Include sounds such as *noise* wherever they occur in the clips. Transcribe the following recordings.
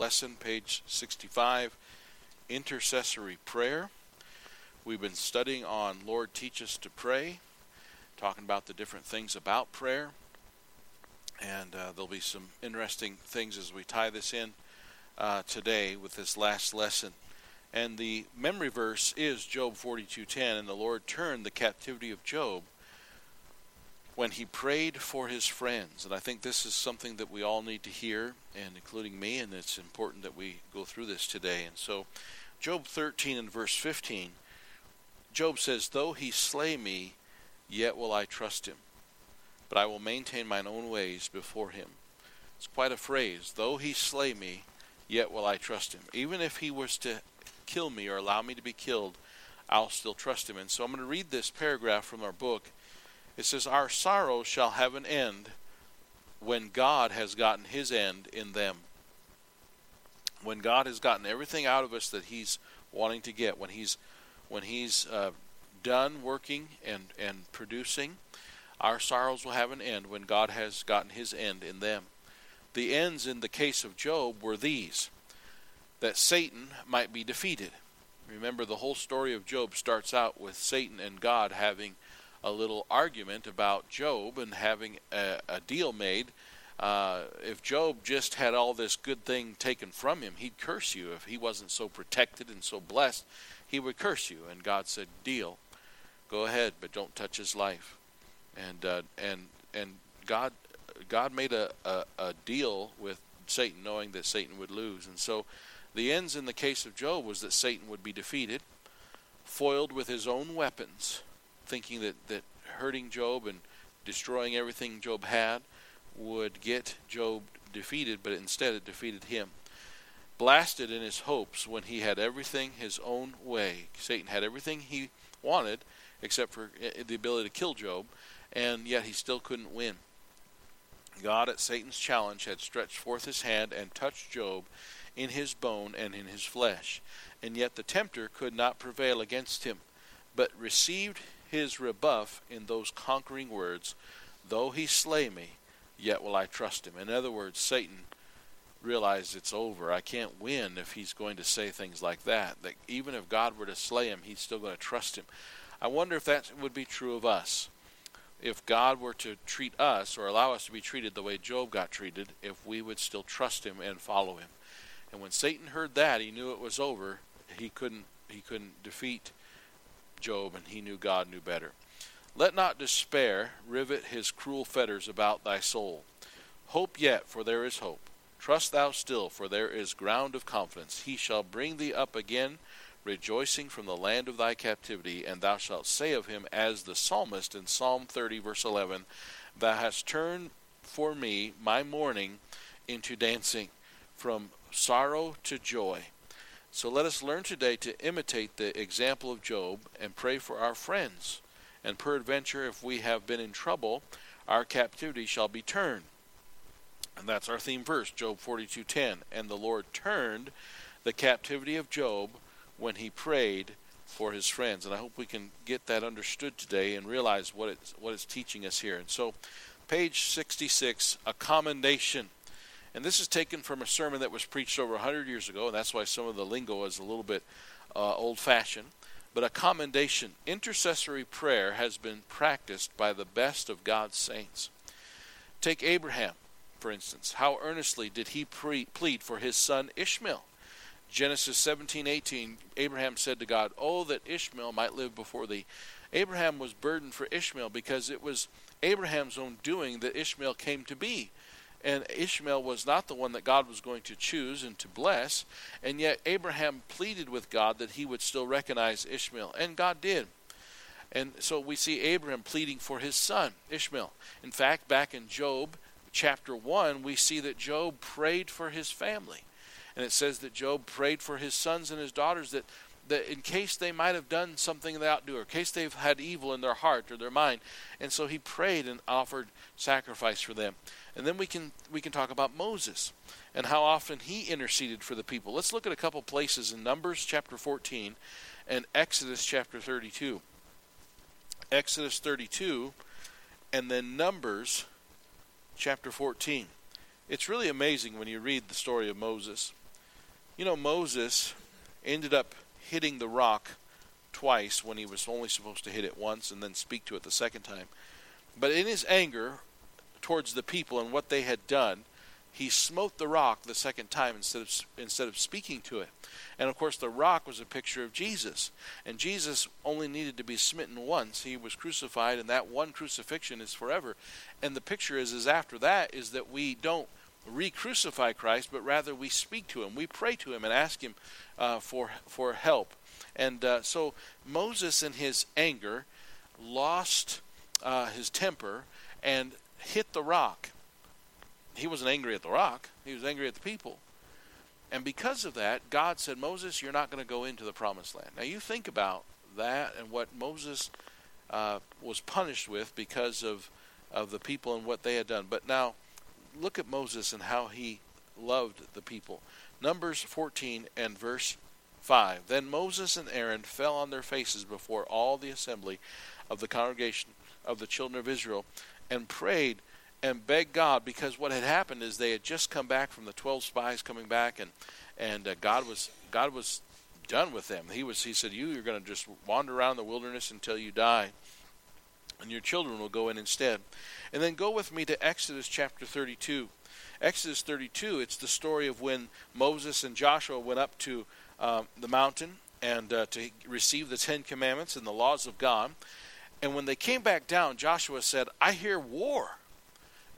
lesson, page 65, intercessory prayer. We've been studying on Lord Teach Us to Pray, talking about the different things about prayer. And uh, there'll be some interesting things as we tie this in uh, today with this last lesson. And the memory verse is Job 42:10, and the Lord turned the captivity of Job when he prayed for his friends. And I think this is something that we all need to hear, and including me, and it's important that we go through this today. And so, Job 13 and verse 15, Job says, Though he slay me, yet will I trust him, but I will maintain mine own ways before him. It's quite a phrase. Though he slay me, yet will I trust him. Even if he was to kill me or allow me to be killed, I'll still trust him. And so I'm going to read this paragraph from our book it says, Our sorrow shall have an end when God has gotten his end in them. When God has gotten everything out of us that he's wanting to get, when he's when he's uh, done working and, and producing, our sorrows will have an end when God has gotten his end in them. The ends in the case of Job were these that Satan might be defeated. Remember, the whole story of Job starts out with Satan and God having a little argument about Job and having a, a deal made. Uh, if Job just had all this good thing taken from him, he'd curse you. If he wasn't so protected and so blessed, he would curse you. And God said, "Deal, go ahead, but don't touch his life." And uh, and and God God made a, a, a deal with Satan, knowing that Satan would lose. And so, the ends in the case of Job was that Satan would be defeated, foiled with his own weapons thinking that, that hurting Job and destroying everything Job had would get Job defeated, but instead it defeated him. Blasted in his hopes when he had everything his own way. Satan had everything he wanted except for eh, the ability to kill Job, and yet he still couldn't win. God, at Satan's challenge, had stretched forth his hand and touched Job in his bone and in his flesh, and yet the tempter could not prevail against him, but received his rebuff in those conquering words, Though he slay me, yet will I trust him. In other words, Satan realized it's over. I can't win if he's going to say things like that. That even if God were to slay him, he's still going to trust him. I wonder if that would be true of us. If God were to treat us or allow us to be treated the way Job got treated, if we would still trust him and follow him. And when Satan heard that, he knew it was over. He couldn't he couldn't defeat Job, and he knew God knew better. Let not despair rivet his cruel fetters about thy soul. Hope yet, for there is hope. Trust thou still, for there is ground of confidence. He shall bring thee up again, rejoicing from the land of thy captivity, and thou shalt say of him, as the psalmist in Psalm 30, verse 11, Thou hast turned for me my mourning into dancing, from sorrow to joy. So let us learn today to imitate the example of Job and pray for our friends. And peradventure, if we have been in trouble, our captivity shall be turned. And that's our theme verse, Job 42:10. And the Lord turned the captivity of Job when he prayed for his friends. And I hope we can get that understood today and realize what it's what it's teaching us here. And so page 66, a commendation and this is taken from a sermon that was preached over 100 years ago, and that's why some of the lingo is a little bit uh, old fashioned. But a commendation intercessory prayer has been practiced by the best of God's saints. Take Abraham, for instance. How earnestly did he pre- plead for his son Ishmael? Genesis 17:18 Abraham said to God, "Oh that Ishmael might live before thee." Abraham was burdened for Ishmael because it was Abraham's own doing that Ishmael came to be. And Ishmael was not the one that God was going to choose and to bless. And yet Abraham pleaded with God that he would still recognize Ishmael. And God did. And so we see Abraham pleading for his son, Ishmael. In fact, back in Job chapter 1, we see that Job prayed for his family. And it says that Job prayed for his sons and his daughters that, that in case they might have done something they ought to do, or in case they've had evil in their heart or their mind. And so he prayed and offered sacrifice for them. And then we can we can talk about Moses and how often he interceded for the people. Let's look at a couple places in Numbers chapter 14 and Exodus chapter 32. Exodus 32 and then Numbers chapter 14. It's really amazing when you read the story of Moses. You know, Moses ended up hitting the rock twice when he was only supposed to hit it once and then speak to it the second time. But in his anger towards the people and what they had done, he smote the rock the second time instead of instead of speaking to it. And of course the rock was a picture of Jesus. And Jesus only needed to be smitten once. He was crucified and that one crucifixion is forever. And the picture is is after that is that we don't re-crucify Christ, but rather we speak to him. We pray to him and ask him uh, for for help. And uh, so Moses in his anger lost uh, his temper and hit the rock he wasn't angry at the rock, he was angry at the people. And because of that, God said, Moses, you're not going to go into the promised land. Now, you think about that and what Moses uh, was punished with because of, of the people and what they had done. But now, look at Moses and how he loved the people. Numbers 14 and verse 5. Then Moses and Aaron fell on their faces before all the assembly of the congregation of the children of Israel and prayed and begged God because what had happened is they had just come back from the 12 spies coming back and and uh, God was God was done with them. He was he said you you are going to just wander around the wilderness until you die and your children will go in instead. And then go with me to Exodus chapter 32. Exodus 32, it's the story of when Moses and Joshua went up to um, the mountain and uh, to receive the Ten Commandments and the laws of God. And when they came back down, Joshua said, I hear war.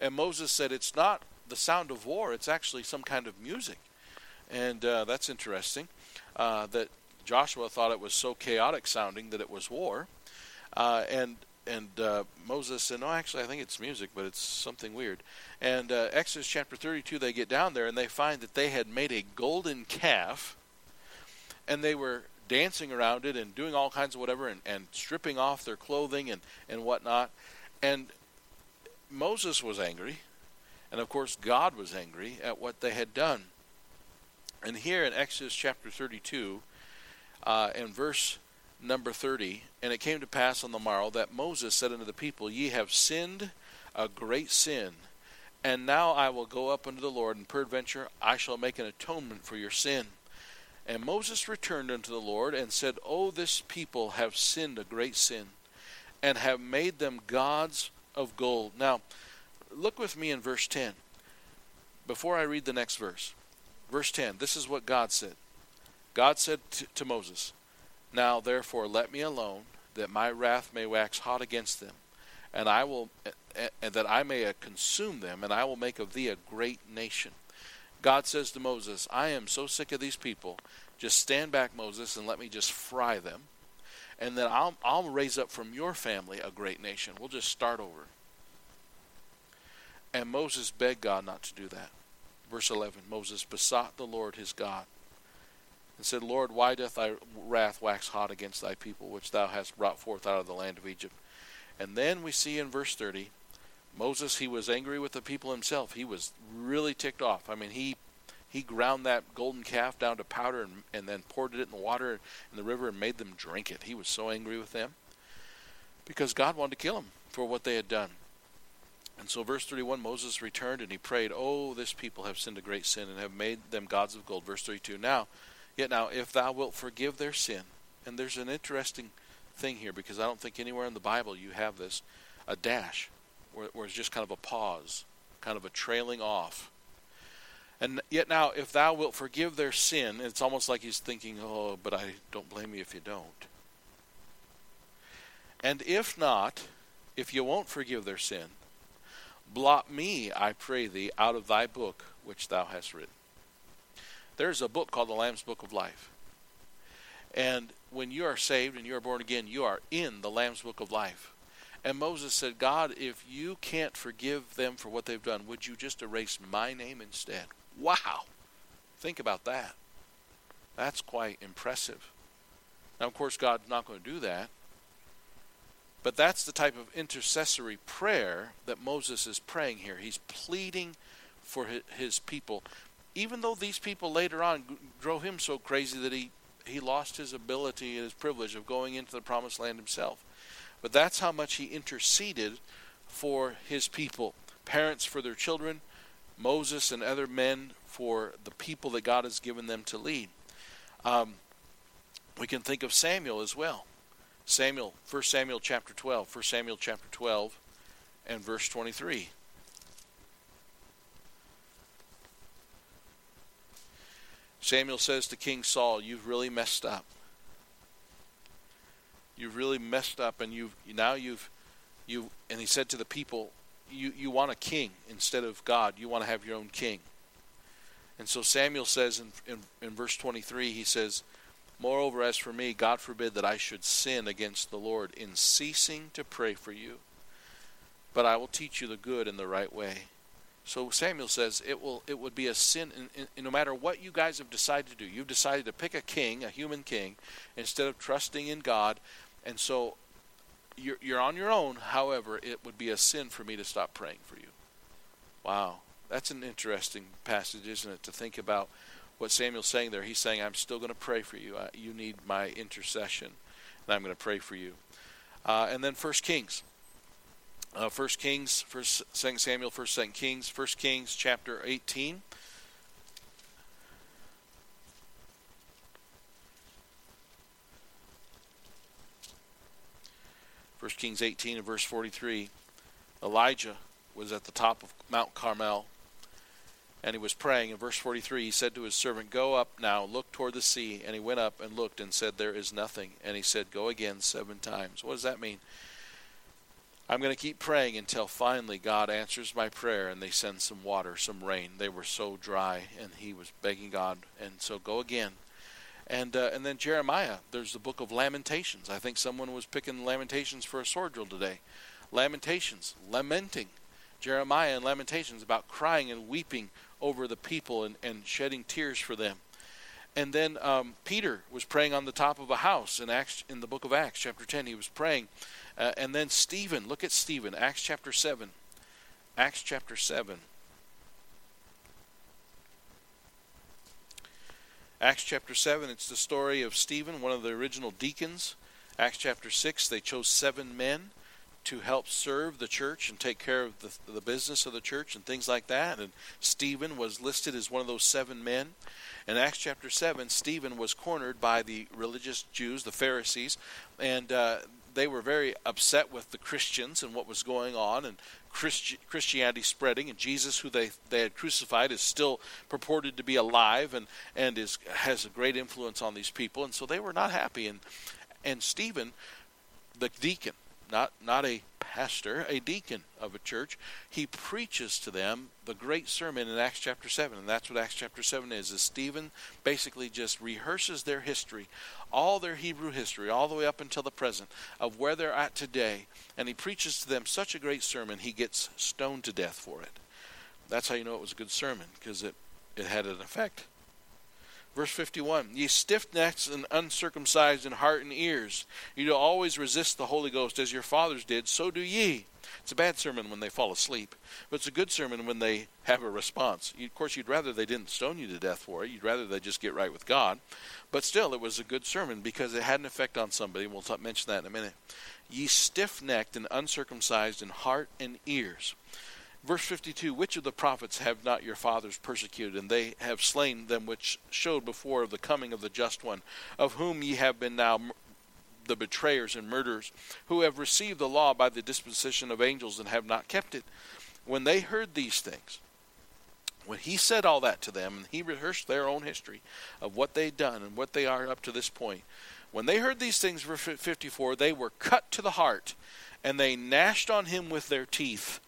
And Moses said, It's not the sound of war, it's actually some kind of music. And uh, that's interesting uh, that Joshua thought it was so chaotic sounding that it was war. Uh, and and uh, Moses said, No, actually, I think it's music, but it's something weird. And uh, Exodus chapter 32, they get down there and they find that they had made a golden calf and they were dancing around it and doing all kinds of whatever and, and stripping off their clothing and, and whatnot. And Moses was angry, and of course, God was angry at what they had done. And here in Exodus chapter 32, uh, in verse number 30, and it came to pass on the morrow that Moses said unto the people, Ye have sinned a great sin. And now I will go up unto the Lord, and peradventure I shall make an atonement for your sin. And Moses returned unto the Lord, and said, O this people have sinned a great sin, and have made them gods of gold. Now, look with me in verse 10. Before I read the next verse, verse 10, this is what God said. God said to, to Moses, Now therefore let me alone, that my wrath may wax hot against them, and I will, and that I may uh, consume them, and I will make of thee a great nation. God says to Moses, I am so sick of these people. Just stand back, Moses, and let me just fry them and then I'll, I'll raise up from your family a great nation. We'll just start over. And Moses begged God not to do that. Verse 11 Moses besought the Lord his God and said, Lord, why doth thy wrath wax hot against thy people, which thou hast brought forth out of the land of Egypt? And then we see in verse 30, Moses, he was angry with the people himself. He was really ticked off. I mean, he he ground that golden calf down to powder and, and then poured it in the water in the river and made them drink it. He was so angry with them because God wanted to kill them for what they had done. And so, verse 31 Moses returned and he prayed, Oh, this people have sinned a great sin and have made them gods of gold. Verse 32 Now, yet now, if thou wilt forgive their sin, and there's an interesting thing here because I don't think anywhere in the Bible you have this a dash where, where it's just kind of a pause, kind of a trailing off. And yet now, if thou wilt forgive their sin, it's almost like he's thinking, oh, but I don't blame you if you don't. And if not, if you won't forgive their sin, blot me, I pray thee, out of thy book which thou hast written. There's a book called the Lamb's Book of Life. And when you are saved and you are born again, you are in the Lamb's Book of Life. And Moses said, God, if you can't forgive them for what they've done, would you just erase my name instead? Wow. Think about that. That's quite impressive. Now, of course, God's not going to do that. But that's the type of intercessory prayer that Moses is praying here. He's pleading for his people, even though these people later on drove him so crazy that he, he lost his ability and his privilege of going into the promised land himself. But that's how much he interceded for his people parents for their children, Moses and other men for the people that God has given them to lead. Um, we can think of Samuel as well. Samuel, 1 Samuel chapter 12, 1 Samuel chapter 12 and verse 23. Samuel says to King Saul, You've really messed up. You've really messed up, and you've now you've you and he said to the people, You you want a king instead of God, you want to have your own king. And so Samuel says in, in, in verse 23, he says, Moreover, as for me, God forbid that I should sin against the Lord in ceasing to pray for you. But I will teach you the good and the right way. So Samuel says it will it would be a sin in, in, no matter what you guys have decided to do. You've decided to pick a king, a human king, instead of trusting in God, and so you're, you're on your own. However, it would be a sin for me to stop praying for you. Wow, that's an interesting passage, isn't it? To think about what Samuel's saying there. He's saying, I'm still going to pray for you. Uh, you need my intercession, and I'm going to pray for you. Uh, and then First Kings. Uh, First Kings, First Second Samuel, First Second Kings, First Kings chapter 18. First Kings 18 and verse 43. Elijah was at the top of Mount Carmel and he was praying. In verse 43, he said to his servant, Go up now, look toward the sea. And he went up and looked and said, There is nothing. And he said, Go again seven times. What does that mean? I'm going to keep praying until finally God answers my prayer and they send some water, some rain. They were so dry, and he was begging God. And so go again. And uh, and then Jeremiah, there's the book of Lamentations. I think someone was picking Lamentations for a sword drill today. Lamentations, lamenting. Jeremiah and Lamentations about crying and weeping over the people and, and shedding tears for them. And then um, Peter was praying on the top of a house in Acts in the book of Acts, chapter 10. He was praying. Uh, and then Stephen, look at Stephen, Acts chapter 7. Acts chapter 7. Acts chapter 7, it's the story of Stephen, one of the original deacons. Acts chapter 6, they chose seven men to help serve the church and take care of the, the business of the church and things like that. And Stephen was listed as one of those seven men. In Acts chapter 7, Stephen was cornered by the religious Jews, the Pharisees, and uh, they were very upset with the Christians and what was going on, and Christi- Christianity spreading. And Jesus, who they, they had crucified, is still purported to be alive and, and is, has a great influence on these people. And so they were not happy. And, and Stephen, the deacon, not not a pastor, a deacon of a church, he preaches to them the great sermon in Acts chapter 7. And that's what Acts chapter 7 is. Is Stephen basically just rehearses their history, all their Hebrew history, all the way up until the present, of where they're at today. And he preaches to them such a great sermon, he gets stoned to death for it. That's how you know it was a good sermon, because it, it had an effect. Verse 51 Ye stiff necks and uncircumcised in heart and ears, you do always resist the Holy Ghost as your fathers did, so do ye. It's a bad sermon when they fall asleep, but it's a good sermon when they have a response. Of course, you'd rather they didn't stone you to death for it. You'd rather they just get right with God. But still, it was a good sermon because it had an effect on somebody. We'll mention that in a minute. Ye stiff necked and uncircumcised in heart and ears. Verse 52 Which of the prophets have not your fathers persecuted, and they have slain them which showed before of the coming of the just one, of whom ye have been now the betrayers and murderers, who have received the law by the disposition of angels and have not kept it? When they heard these things, when he said all that to them, and he rehearsed their own history of what they'd done and what they are up to this point, when they heard these things, verse 54, they were cut to the heart, and they gnashed on him with their teeth.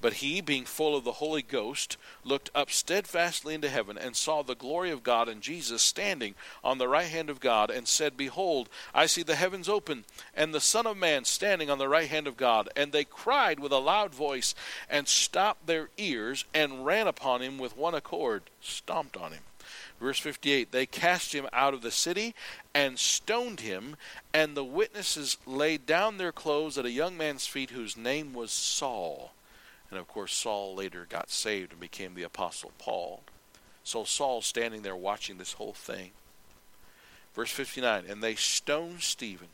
But he, being full of the Holy Ghost, looked up steadfastly into heaven, and saw the glory of God and Jesus standing on the right hand of God, and said, Behold, I see the heavens open, and the Son of Man standing on the right hand of God. And they cried with a loud voice, and stopped their ears, and ran upon him with one accord, stomped on him. Verse 58 They cast him out of the city and stoned him, and the witnesses laid down their clothes at a young man's feet whose name was Saul. And of course, Saul later got saved and became the Apostle Paul. So Saul's standing there watching this whole thing. Verse 59 And they stoned Stephen.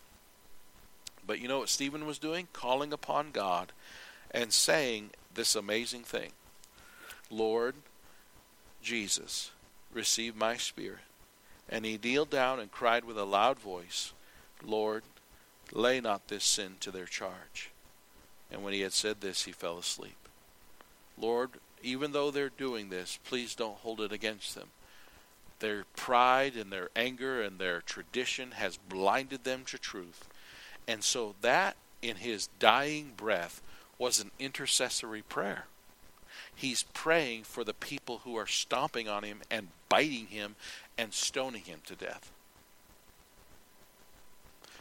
But you know what Stephen was doing? Calling upon God and saying this amazing thing Lord Jesus, receive my spirit. And he kneeled down and cried with a loud voice, Lord, lay not this sin to their charge. And when he had said this, he fell asleep. Lord, even though they're doing this, please don't hold it against them. Their pride and their anger and their tradition has blinded them to truth. And so that, in his dying breath, was an intercessory prayer. He's praying for the people who are stomping on him and biting him and stoning him to death.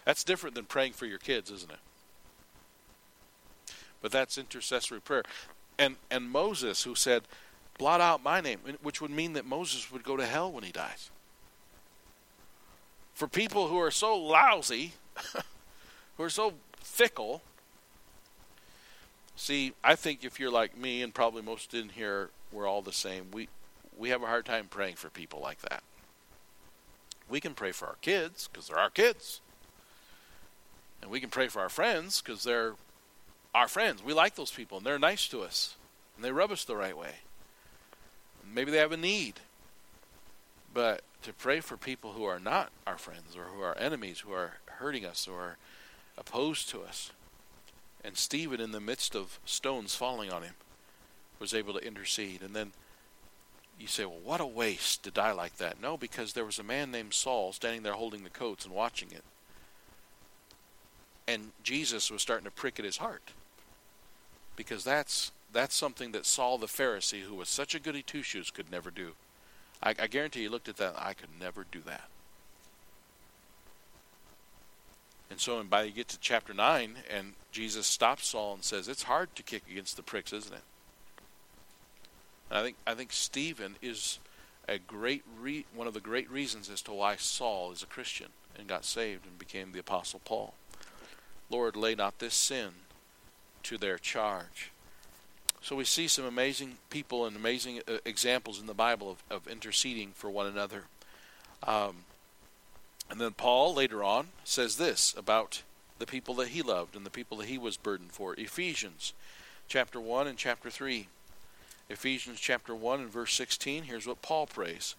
That's different than praying for your kids, isn't it? But that's intercessory prayer. And and Moses who said, "Blot out my name," which would mean that Moses would go to hell when he dies. For people who are so lousy, *laughs* who are so fickle, See, I think if you're like me, and probably most in here, we're all the same. We we have a hard time praying for people like that. We can pray for our kids because they're our kids, and we can pray for our friends because they're our friends. We like those people, and they're nice to us, and they rub us the right way. Maybe they have a need, but to pray for people who are not our friends or who are enemies, who are hurting us or opposed to us, and Stephen, in the midst of stones falling on him, was able to intercede. And then you say, well, what a waste to die like that. No, because there was a man named Saul standing there holding the coats and watching it. And Jesus was starting to prick at his heart. Because that's that's something that Saul the Pharisee, who was such a goody two shoes, could never do. I, I guarantee he looked at that, I could never do that. And so, and by you get to chapter 9, and Jesus stops Saul and says, It's hard to kick against the pricks, isn't it? And I think, I think Stephen is a great re- one of the great reasons as to why Saul is a Christian and got saved and became the Apostle Paul. Lord, lay not this sin to their charge. So we see some amazing people and amazing uh, examples in the Bible of, of interceding for one another. Um, and then Paul later on says this about the people that he loved and the people that he was burdened for. Ephesians chapter 1 and chapter 3. Ephesians chapter 1 and verse 16, here's what Paul prays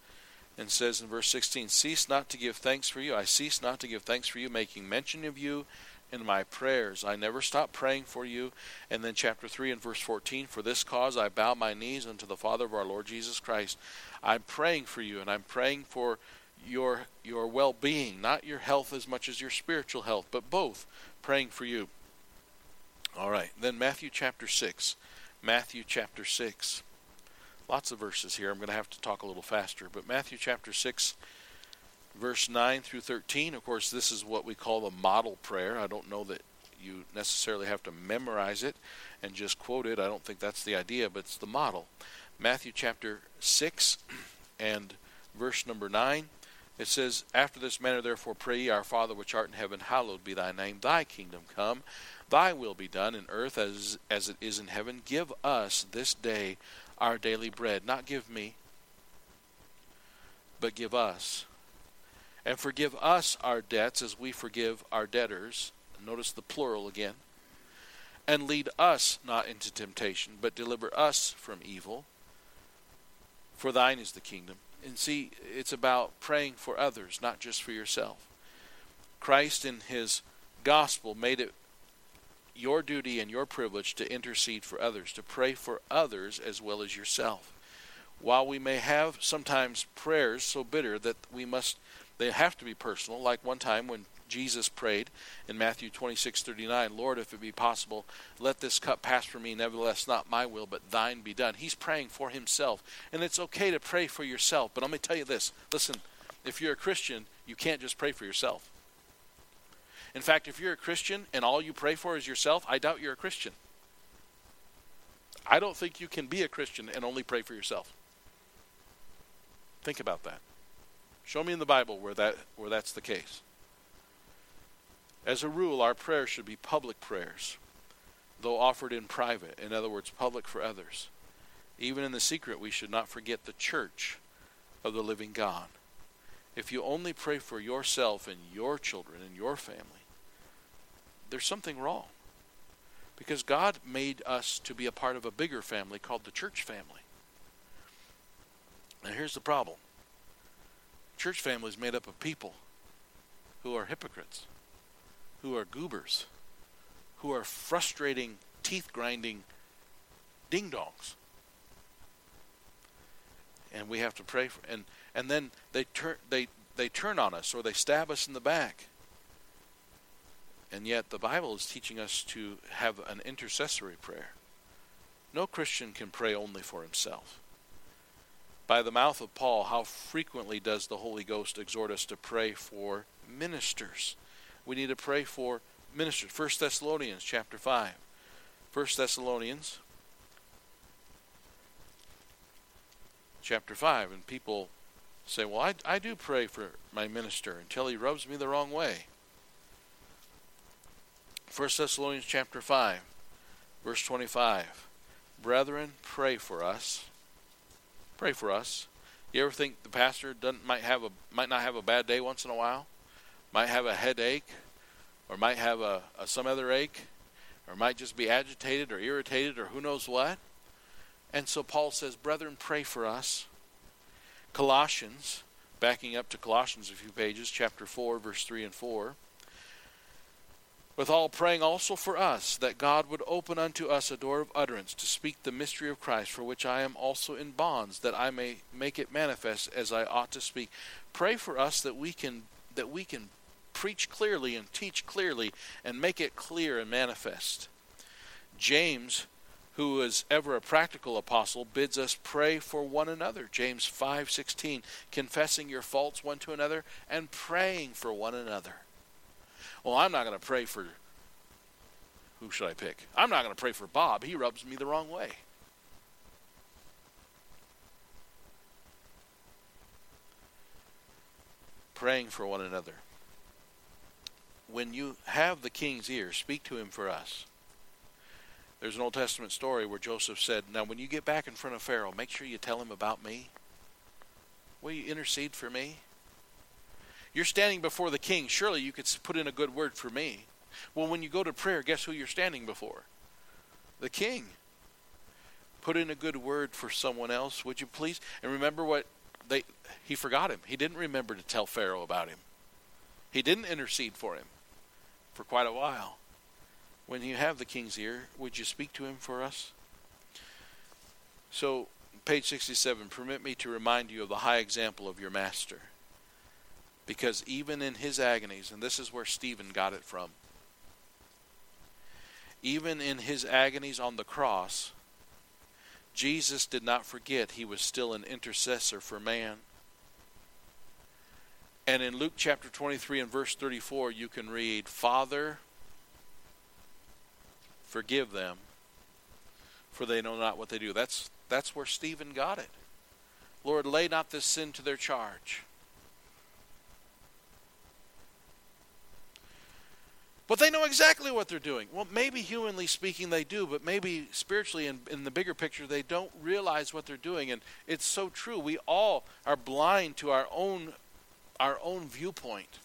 and says in verse 16 Cease not to give thanks for you. I cease not to give thanks for you, making mention of you in my prayers. I never stop praying for you. And then chapter 3 and verse 14 For this cause I bow my knees unto the Father of our Lord Jesus Christ. I'm praying for you, and I'm praying for your your well-being, not your health as much as your spiritual health, but both praying for you. All right. Then Matthew chapter 6. Matthew chapter 6. Lots of verses here. I'm going to have to talk a little faster, but Matthew chapter 6 verse 9 through 13. Of course, this is what we call the model prayer. I don't know that you necessarily have to memorize it and just quote it. I don't think that's the idea, but it's the model. Matthew chapter 6 and verse number 9. It says, After this manner therefore pray ye, Our Father which art in heaven, hallowed be thy name. Thy kingdom come, thy will be done in earth as, as it is in heaven. Give us this day our daily bread. Not give me, but give us. And forgive us our debts as we forgive our debtors. Notice the plural again. And lead us not into temptation, but deliver us from evil. For thine is the kingdom and see, it's about praying for others, not just for yourself. Christ, in his gospel, made it your duty and your privilege to intercede for others, to pray for others as well as yourself. While we may have sometimes prayers so bitter that we must, they have to be personal, like one time when Jesus prayed in Matthew 26:39, "Lord, if it be possible, let this cup pass from me, nevertheless not my will, but thine be done." He's praying for himself, and it's okay to pray for yourself, but let me tell you this. Listen, if you're a Christian, you can't just pray for yourself. In fact, if you're a Christian and all you pray for is yourself, I doubt you're a Christian. I don't think you can be a Christian and only pray for yourself. Think about that. Show me in the Bible where that where that's the case. As a rule, our prayers should be public prayers, though offered in private, in other words, public for others. Even in the secret, we should not forget the church of the living God. If you only pray for yourself and your children and your family, there's something wrong. Because God made us to be a part of a bigger family called the church family. Now, here's the problem church family is made up of people who are hypocrites, who are goobers, who are frustrating, teeth grinding ding dongs. And we have to pray for and and then they turn they they turn on us or they stab us in the back. And yet the Bible is teaching us to have an intercessory prayer. No Christian can pray only for himself. By the mouth of Paul, how frequently does the Holy Ghost exhort us to pray for ministers? We need to pray for ministers. 1 Thessalonians chapter 5. 1 Thessalonians chapter 5. And people say, Well, I, I do pray for my minister until he rubs me the wrong way. 1 Thessalonians chapter 5, verse 25. Brethren, pray for us. Pray for us. You ever think the pastor doesn't might have a might not have a bad day once in a while? Might have a headache, or might have a, a some other ache, or might just be agitated or irritated or who knows what. And so Paul says, Brethren, pray for us. Colossians, backing up to Colossians a few pages, chapter 4, verse 3 and 4. With all praying also for us, that God would open unto us a door of utterance to speak the mystery of Christ, for which I am also in bonds, that I may make it manifest as I ought to speak. Pray for us that we can that we can preach clearly and teach clearly and make it clear and manifest. James who is ever a practical apostle bids us pray for one another james 5:16 confessing your faults one to another and praying for one another well i'm not going to pray for who should i pick? I'm not going to pray for bob. He rubs me the wrong way. Praying for one another. When you have the king's ear speak to him for us. There's an Old Testament story where Joseph said, Now, when you get back in front of Pharaoh, make sure you tell him about me. Will you intercede for me? You're standing before the king. Surely you could put in a good word for me. Well, when you go to prayer, guess who you're standing before? The king. Put in a good word for someone else, would you please? And remember what they he forgot him. He didn't remember to tell Pharaoh about him. He didn't intercede for him for quite a while. When you have the king's ear, would you speak to him for us? So, page 67 permit me to remind you of the high example of your master. Because even in his agonies, and this is where Stephen got it from, even in his agonies on the cross, Jesus did not forget he was still an intercessor for man. And in Luke chapter 23 and verse 34, you can read, Father, Forgive them, for they know not what they do. That's that's where Stephen got it. Lord, lay not this sin to their charge. But they know exactly what they're doing. Well, maybe humanly speaking they do, but maybe spiritually in, in the bigger picture they don't realize what they're doing. And it's so true. We all are blind to our own our own viewpoint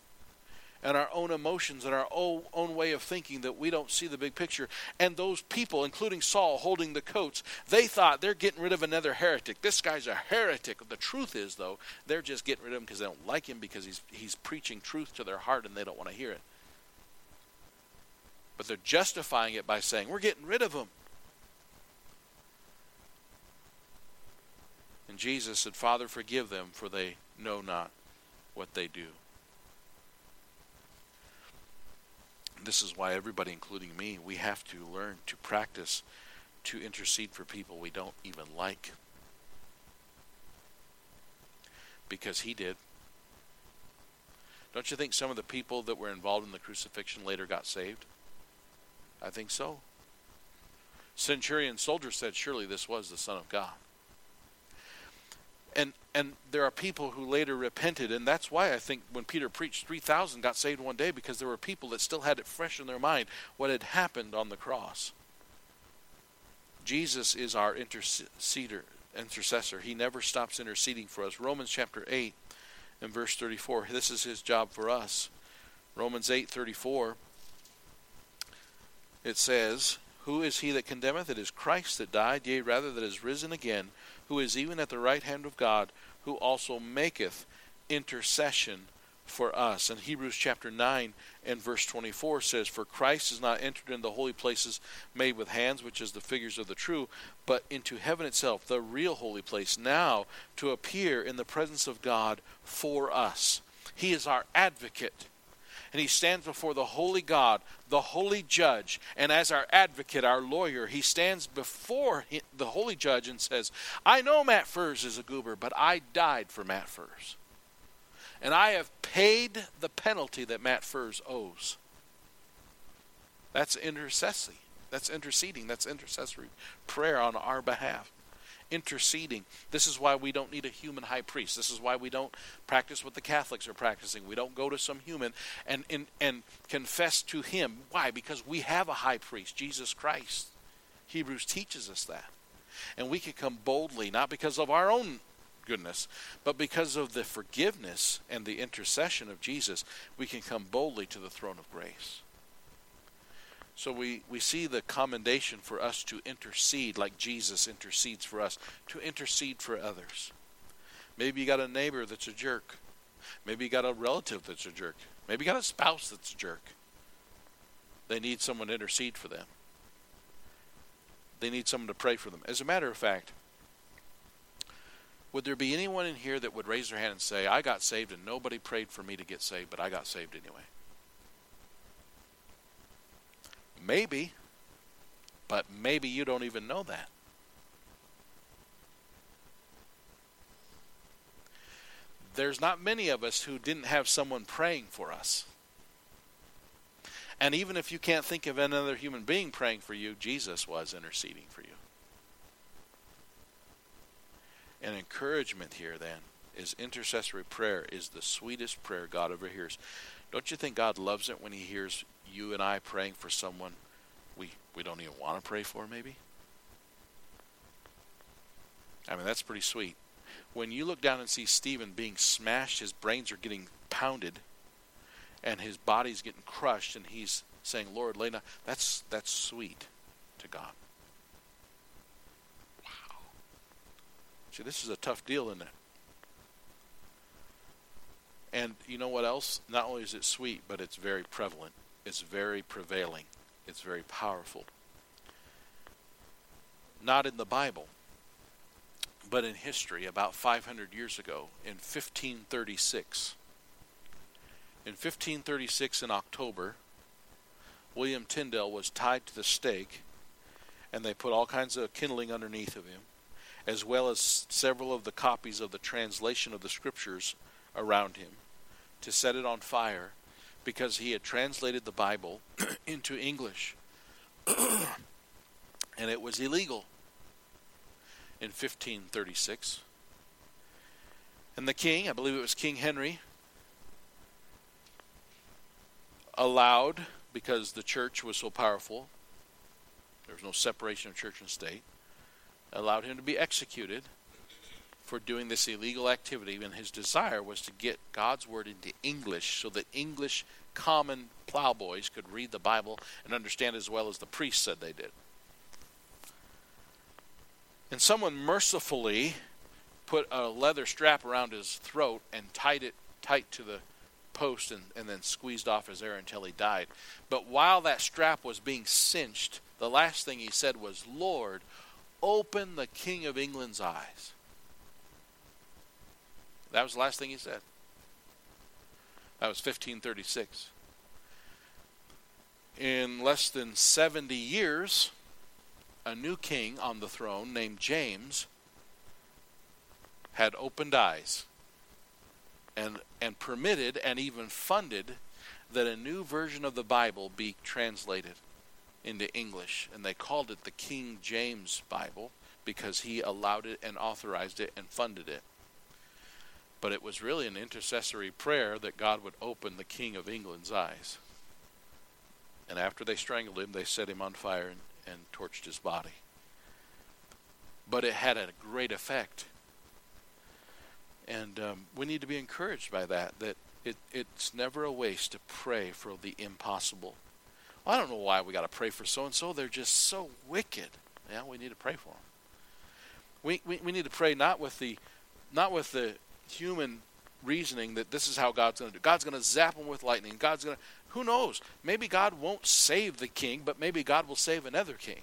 and our own emotions and our own, own way of thinking that we don't see the big picture. And those people, including Saul holding the coats, they thought they're getting rid of another heretic. This guy's a heretic. The truth is, though, they're just getting rid of him because they don't like him because he's, he's preaching truth to their heart and they don't want to hear it. But they're justifying it by saying, we're getting rid of them. And Jesus said, Father, forgive them, for they know not what they do. This is why everybody, including me, we have to learn to practice to intercede for people we don't even like. Because he did. Don't you think some of the people that were involved in the crucifixion later got saved? I think so. Centurion soldier said, Surely this was the Son of God. And and there are people who later repented and that's why i think when peter preached 3000 got saved one day because there were people that still had it fresh in their mind what had happened on the cross. Jesus is our interceder intercessor. He never stops interceding for us. Romans chapter 8 and verse 34 this is his job for us. Romans 8 34 it says who is he that condemneth it is christ that died yea rather that is risen again who is even at the right hand of God, who also maketh intercession for us. And Hebrews chapter 9 and verse 24 says, For Christ is not entered into the holy places made with hands, which is the figures of the true, but into heaven itself, the real holy place, now to appear in the presence of God for us. He is our advocate. And he stands before the holy God, the holy judge. And as our advocate, our lawyer, he stands before the holy judge and says, I know Matt Furs is a goober, but I died for Matt Furs and I have paid the penalty that Matt Furs owes. That's intercessory. That's interceding. That's intercessory prayer on our behalf. Interceding. This is why we don't need a human high priest. This is why we don't practice what the Catholics are practicing. We don't go to some human and, and, and confess to him. Why? Because we have a high priest, Jesus Christ. Hebrews teaches us that. And we can come boldly, not because of our own goodness, but because of the forgiveness and the intercession of Jesus, we can come boldly to the throne of grace. So we, we see the commendation for us to intercede like Jesus intercedes for us, to intercede for others. Maybe you got a neighbor that's a jerk. Maybe you got a relative that's a jerk. Maybe you got a spouse that's a jerk. They need someone to intercede for them. They need someone to pray for them. As a matter of fact, would there be anyone in here that would raise their hand and say, I got saved and nobody prayed for me to get saved, but I got saved anyway? Maybe, but maybe you don't even know that. There's not many of us who didn't have someone praying for us. And even if you can't think of another human being praying for you, Jesus was interceding for you. An encouragement here then is intercessory prayer is the sweetest prayer God ever hears. Don't you think God loves it when he hears you and I praying for someone we, we don't even want to pray for maybe? I mean, that's pretty sweet. When you look down and see Stephen being smashed, his brains are getting pounded, and his body's getting crushed, and he's saying, Lord, down. That's, that's sweet to God. Wow. See, this is a tough deal, isn't it? And you know what else? Not only is it sweet, but it's very prevalent. It's very prevailing. It's very powerful. Not in the Bible, but in history, about 500 years ago, in 1536. In 1536, in October, William Tyndale was tied to the stake, and they put all kinds of kindling underneath of him as well as several of the copies of the translation of the scriptures around him, to set it on fire because he had translated the Bible *clears throat* into English. *clears throat* and it was illegal in 1536. And the king, I believe it was King Henry, allowed, because the church was so powerful, there was no separation of church and state, allowed him to be executed for doing this illegal activity, and his desire was to get God's word into English so that English common plowboys could read the Bible and understand as well as the priests said they did. And someone mercifully put a leather strap around his throat and tied it tight to the post and, and then squeezed off his air until he died. But while that strap was being cinched, the last thing he said was, Lord, open the King of England's eyes. That was the last thing he said. That was 1536. In less than 70 years, a new king on the throne named James had opened eyes and, and permitted and even funded that a new version of the Bible be translated into English, and they called it the King James Bible because he allowed it and authorized it and funded it. But it was really an intercessory prayer that God would open the King of England's eyes. And after they strangled him, they set him on fire and, and torched his body. But it had a great effect. And um, we need to be encouraged by that, that it, it's never a waste to pray for the impossible I don't know why we got to pray for so and so. They're just so wicked. Yeah, we need to pray for them. We, we, we need to pray not with the not with the human reasoning that this is how God's going to do. God's going to zap them with lightning. God's going to who knows? Maybe God won't save the king, but maybe God will save another king.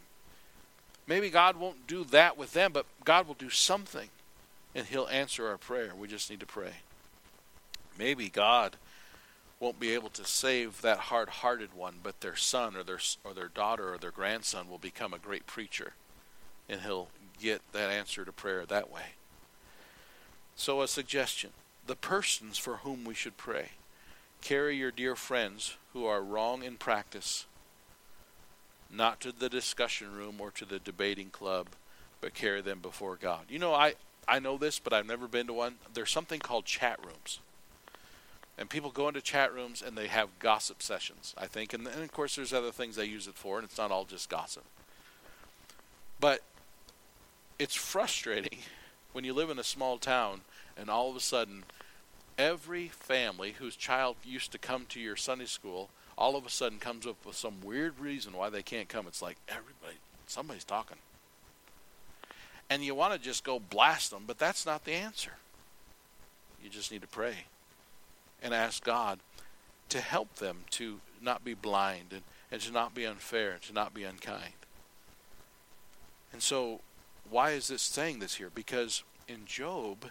Maybe God won't do that with them, but God will do something and he'll answer our prayer. We just need to pray. Maybe God won't be able to save that hard-hearted one, but their son or their or their daughter or their grandson will become a great preacher and he'll get that answer to prayer that way. So a suggestion, the persons for whom we should pray. Carry your dear friends who are wrong in practice not to the discussion room or to the debating club, but carry them before God. You know, I, I know this, but I've never been to one. There's something called chat rooms. And people go into chat rooms and they have gossip sessions, I think. And, and of course, there's other things they use it for, and it's not all just gossip. But it's frustrating *laughs* when you live in a small town and all of a sudden every family whose child used to come to your Sunday school all of a sudden comes up with some weird reason why they can't come. It's like everybody, somebody's talking and you want to just go blast them, but that's not the answer. You just need to pray and ask God to help them to not be blind and, and to not be unfair and to not be unkind. And so, why is this saying this here? Because in Job,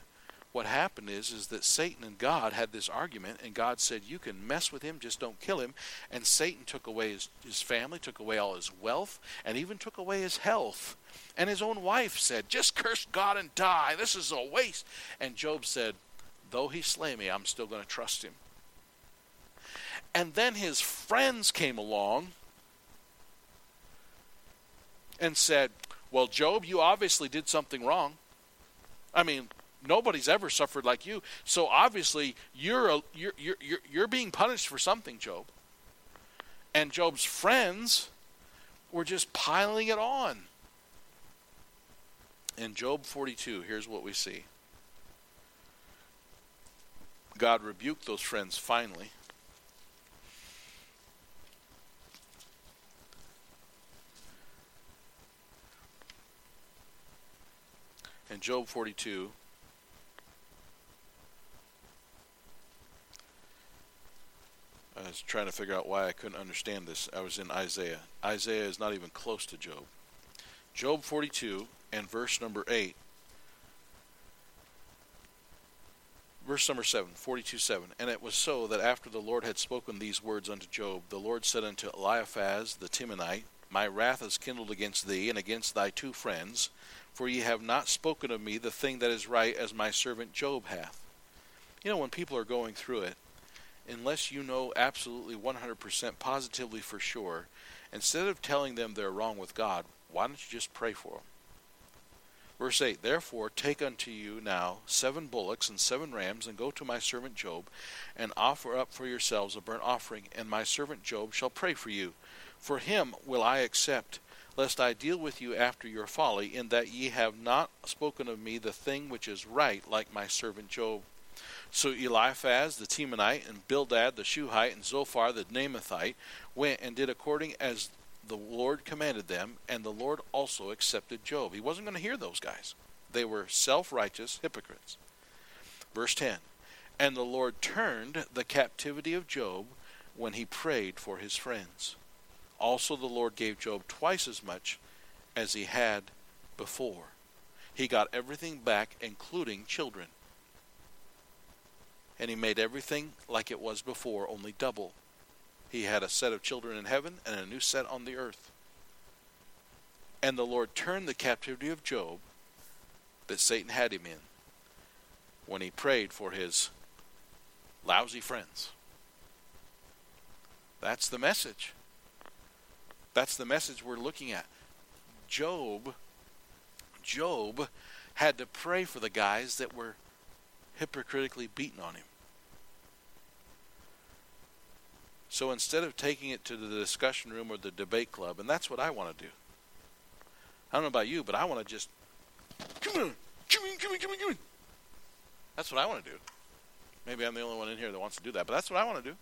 what happened is is that Satan and God had this argument, and God said, "You can mess with him, just don't kill him." And Satan took away his, his family, took away all his wealth, and even took away his health. And his own wife said, "Just curse God and die. This is a waste." And Job said, "Though he slay me, I'm still going to trust him." And then his friends came along and said, "Well, Job, you obviously did something wrong. I mean, nobody's ever suffered like you. So obviously you're a, you're, you're you're you're being punished for something, Job. And Job's friends were just piling it on. In Job 42, here's what we see. God rebuked those friends finally. In Job 42, I was trying to figure out why I couldn't understand this. I was in Isaiah. Isaiah is not even close to Job. Job 42 and verse number 8. Verse number 7, 42 7. And it was so that after the Lord had spoken these words unto Job, the Lord said unto Eliphaz the Temanite, My wrath is kindled against thee and against thy two friends, for ye have not spoken of me the thing that is right as my servant Job hath. You know, when people are going through it, unless you know absolutely 100% positively for sure, instead of telling them they're wrong with God, why don't you just pray for them? Verse 8 Therefore take unto you now seven bullocks and seven rams, and go to my servant Job, and offer up for yourselves a burnt offering, and my servant Job shall pray for you. For him will I accept, lest I deal with you after your folly, in that ye have not spoken of me the thing which is right, like my servant Job. So Eliphaz the Temanite and Bildad the Shuhite and Zophar the Naamathite went and did according as the Lord commanded them, and the Lord also accepted Job. He wasn't going to hear those guys. They were self righteous hypocrites. Verse 10 And the Lord turned the captivity of Job when he prayed for his friends. Also, the Lord gave Job twice as much as he had before. He got everything back, including children and he made everything like it was before, only double. He had a set of children in heaven and a new set on the earth. And the Lord turned the captivity of Job that Satan had him in when he prayed for his lousy friends. That's the message. That's the message we're looking at. Job Job had to pray for the guys that were hypocritically beaten on him. So instead of taking it to the discussion room or the debate club, and that's what I want to do. I don't know about you, but I want to just come on, come on, come on, come on, come on. That's what I want to do. Maybe I'm the only one in here that wants to do that, but that's what I want to do.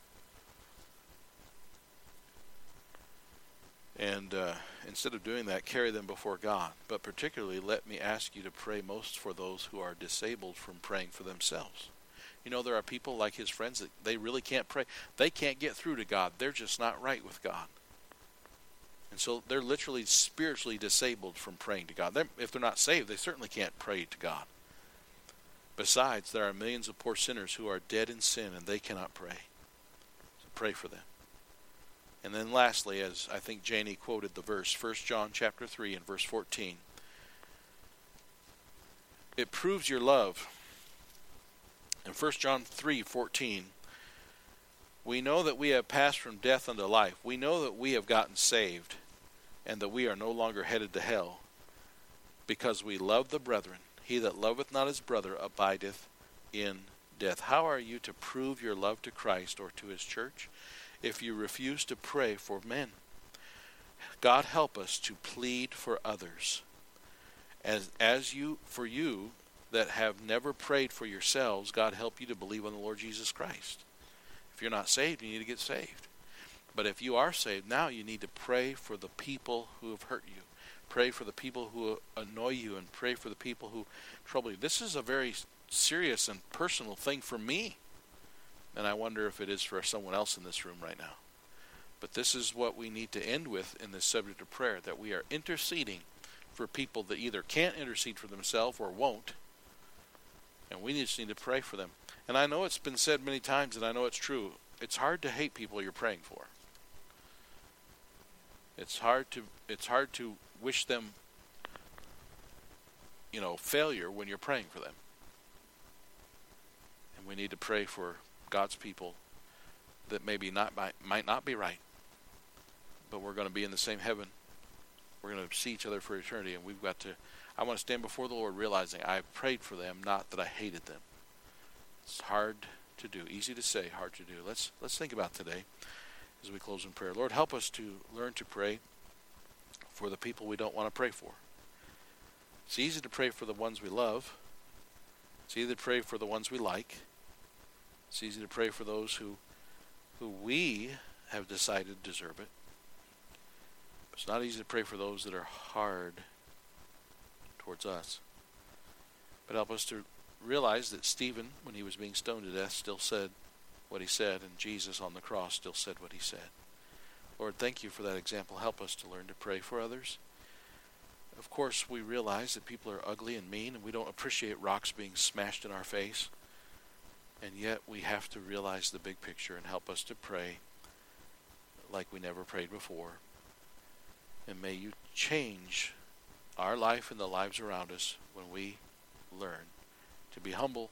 And uh, instead of doing that, carry them before God. But particularly, let me ask you to pray most for those who are disabled from praying for themselves. You know, there are people like his friends that they really can't pray. They can't get through to God. They're just not right with God. And so they're literally spiritually disabled from praying to God. They're, if they're not saved, they certainly can't pray to God. Besides, there are millions of poor sinners who are dead in sin and they cannot pray. So pray for them. And then lastly, as I think Janie quoted the verse, 1 John chapter 3 and verse 14. It proves your love. In 1 John 3:14, we know that we have passed from death unto life. We know that we have gotten saved and that we are no longer headed to hell because we love the brethren. He that loveth not his brother abideth in death. How are you to prove your love to Christ or to his church? If you refuse to pray for men. God help us to plead for others. As as you for you that have never prayed for yourselves, God help you to believe on the Lord Jesus Christ. If you're not saved, you need to get saved. But if you are saved, now you need to pray for the people who have hurt you. Pray for the people who annoy you and pray for the people who trouble you. This is a very serious and personal thing for me. And I wonder if it is for someone else in this room right now. But this is what we need to end with in this subject of prayer that we are interceding for people that either can't intercede for themselves or won't. And we just need to pray for them. And I know it's been said many times, and I know it's true. It's hard to hate people you're praying for. It's hard to it's hard to wish them, you know, failure when you're praying for them. And we need to pray for God's people that maybe not might not be right, but we're going to be in the same heaven. We're going to see each other for eternity, and we've got to. I want to stand before the Lord realizing I prayed for them, not that I hated them. It's hard to do, easy to say, hard to do. Let's let's think about today as we close in prayer. Lord, help us to learn to pray for the people we don't want to pray for. It's easy to pray for the ones we love. It's easy to pray for the ones we like. It's easy to pray for those who who we have decided deserve it. It's not easy to pray for those that are hard towards us. But help us to realize that Stephen, when he was being stoned to death, still said what he said, and Jesus on the cross still said what he said. Lord, thank you for that example. Help us to learn to pray for others. Of course, we realize that people are ugly and mean, and we don't appreciate rocks being smashed in our face. And yet, we have to realize the big picture and help us to pray like we never prayed before. And may you change our life and the lives around us when we learn to be humble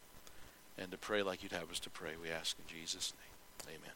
and to pray like you'd have us to pray. We ask in Jesus' name. Amen.